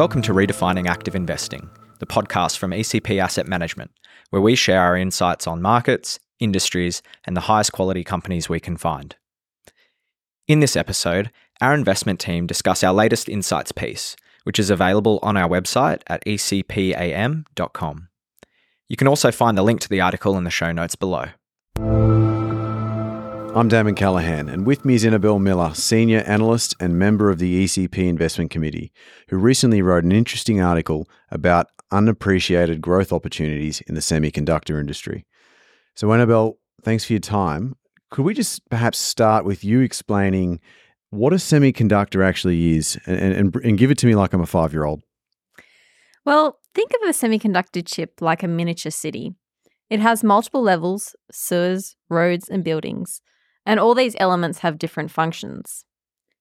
Welcome to Redefining Active Investing, the podcast from ECP Asset Management, where we share our insights on markets, industries, and the highest quality companies we can find. In this episode, our investment team discuss our latest insights piece, which is available on our website at ecpam.com. You can also find the link to the article in the show notes below. I'm Damon Callahan, and with me is Annabelle Miller, Senior Analyst and member of the ECP Investment Committee, who recently wrote an interesting article about unappreciated growth opportunities in the semiconductor industry. So, Annabelle, thanks for your time. Could we just perhaps start with you explaining what a semiconductor actually is and, and, and give it to me like I'm a five year old? Well, think of a semiconductor chip like a miniature city. It has multiple levels, sewers, roads, and buildings and all these elements have different functions.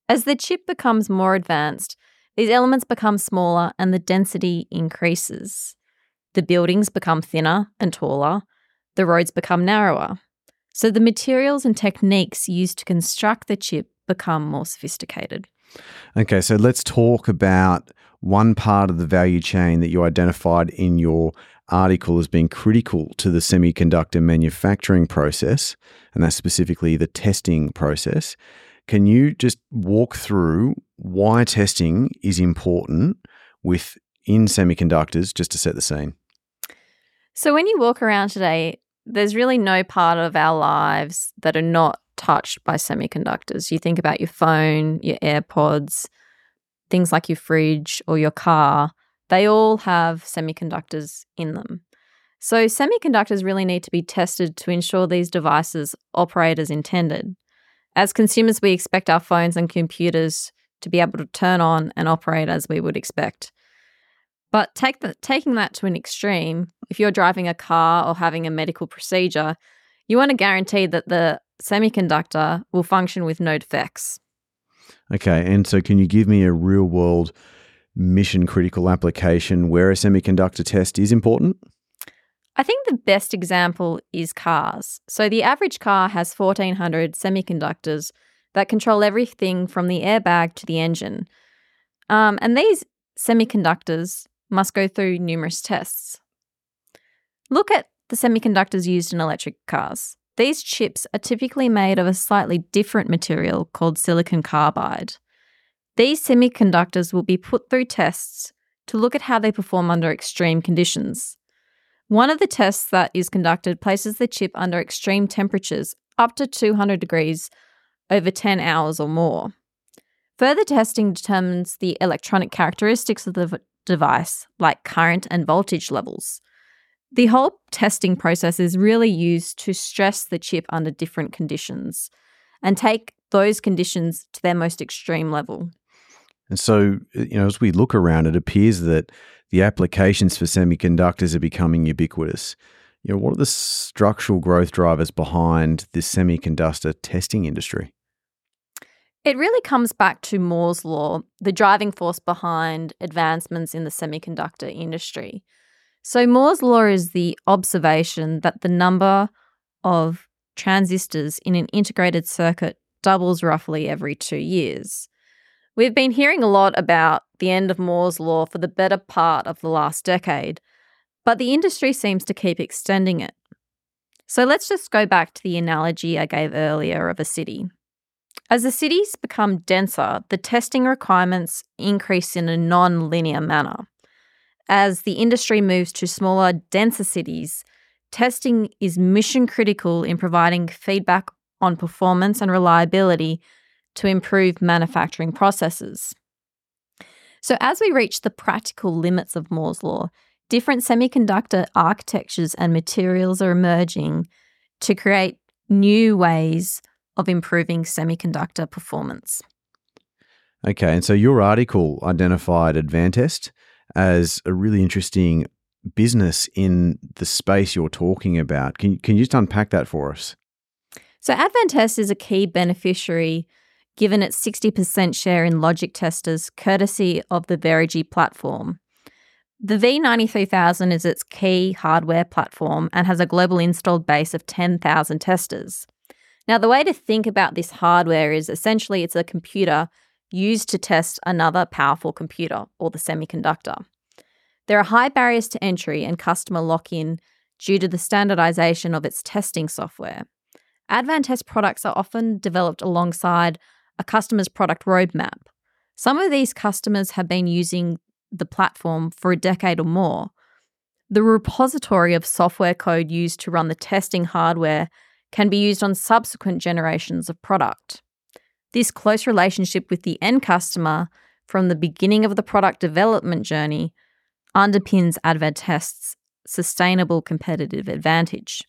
As the chip becomes more advanced, these elements become smaller and the density increases. The buildings become thinner and taller, the roads become narrower. So the materials and techniques used to construct the chip become more sophisticated. Okay, so let's talk about one part of the value chain that you identified in your article as being critical to the semiconductor manufacturing process, and that's specifically the testing process. Can you just walk through why testing is important within semiconductors just to set the scene? So, when you walk around today, there's really no part of our lives that are not touched by semiconductors. You think about your phone, your AirPods, things like your fridge or your car they all have semiconductors in them. So, semiconductors really need to be tested to ensure these devices operate as intended. As consumers, we expect our phones and computers to be able to turn on and operate as we would expect. But take the, taking that to an extreme, if you're driving a car or having a medical procedure, you want to guarantee that the semiconductor will function with no defects. Okay, and so can you give me a real world mission critical application where a semiconductor test is important? I think the best example is cars. So the average car has 1400 semiconductors that control everything from the airbag to the engine. Um, and these semiconductors must go through numerous tests. Look at the semiconductors used in electric cars. These chips are typically made of a slightly different material called silicon carbide. These semiconductors will be put through tests to look at how they perform under extreme conditions. One of the tests that is conducted places the chip under extreme temperatures up to 200 degrees over 10 hours or more. Further testing determines the electronic characteristics of the v- device, like current and voltage levels. The whole testing process is really used to stress the chip under different conditions and take those conditions to their most extreme level. And so, uh, you know, as we look around, it appears that the applications for semiconductors are becoming ubiquitous. You know, what are the structural growth drivers behind this semiconductor testing industry? It really comes back to Moore's law, the driving force behind advancements in the semiconductor industry. So, Moore's law is the observation that the number of transistors in an integrated circuit doubles roughly every two years. We've been hearing a lot about the end of Moore's Law for the better part of the last decade, but the industry seems to keep extending it. So let's just go back to the analogy I gave earlier of a city. As the cities become denser, the testing requirements increase in a non linear manner. As the industry moves to smaller, denser cities, testing is mission critical in providing feedback on performance and reliability to improve manufacturing processes. So, as we reach the practical limits of Moore's Law, different semiconductor architectures and materials are emerging to create new ways of improving semiconductor performance. Okay, and so your article identified Advantest as a really interesting business in the space you're talking about. Can, can you just unpack that for us? So, Advantest is a key beneficiary given its 60% share in logic testers courtesy of the Verigy platform. The V93000 is its key hardware platform and has a global installed base of 10,000 testers. Now, the way to think about this hardware is essentially it's a computer used to test another powerful computer or the semiconductor. There are high barriers to entry and customer lock in due to the standardization of its testing software. Advantest products are often developed alongside a customer's product roadmap. Some of these customers have been using the platform for a decade or more. The repository of software code used to run the testing hardware can be used on subsequent generations of product. This close relationship with the end customer from the beginning of the product development journey underpins Advantest's sustainable competitive advantage.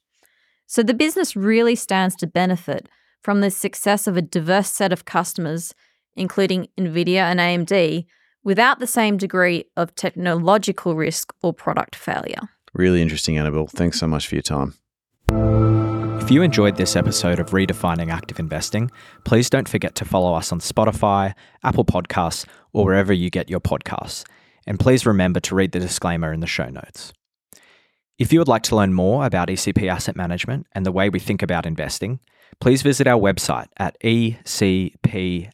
So the business really stands to benefit from the success of a diverse set of customers, including NVIDIA and AMD, without the same degree of technological risk or product failure. Really interesting, Annabelle. Thanks so much for your time. If you enjoyed this episode of Redefining Active Investing, please don't forget to follow us on Spotify, Apple Podcasts, or wherever you get your podcasts and please remember to read the disclaimer in the show notes. If you would like to learn more about ECP Asset Management and the way we think about investing, please visit our website at ecpam.com,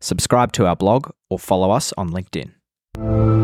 subscribe to our blog, or follow us on LinkedIn.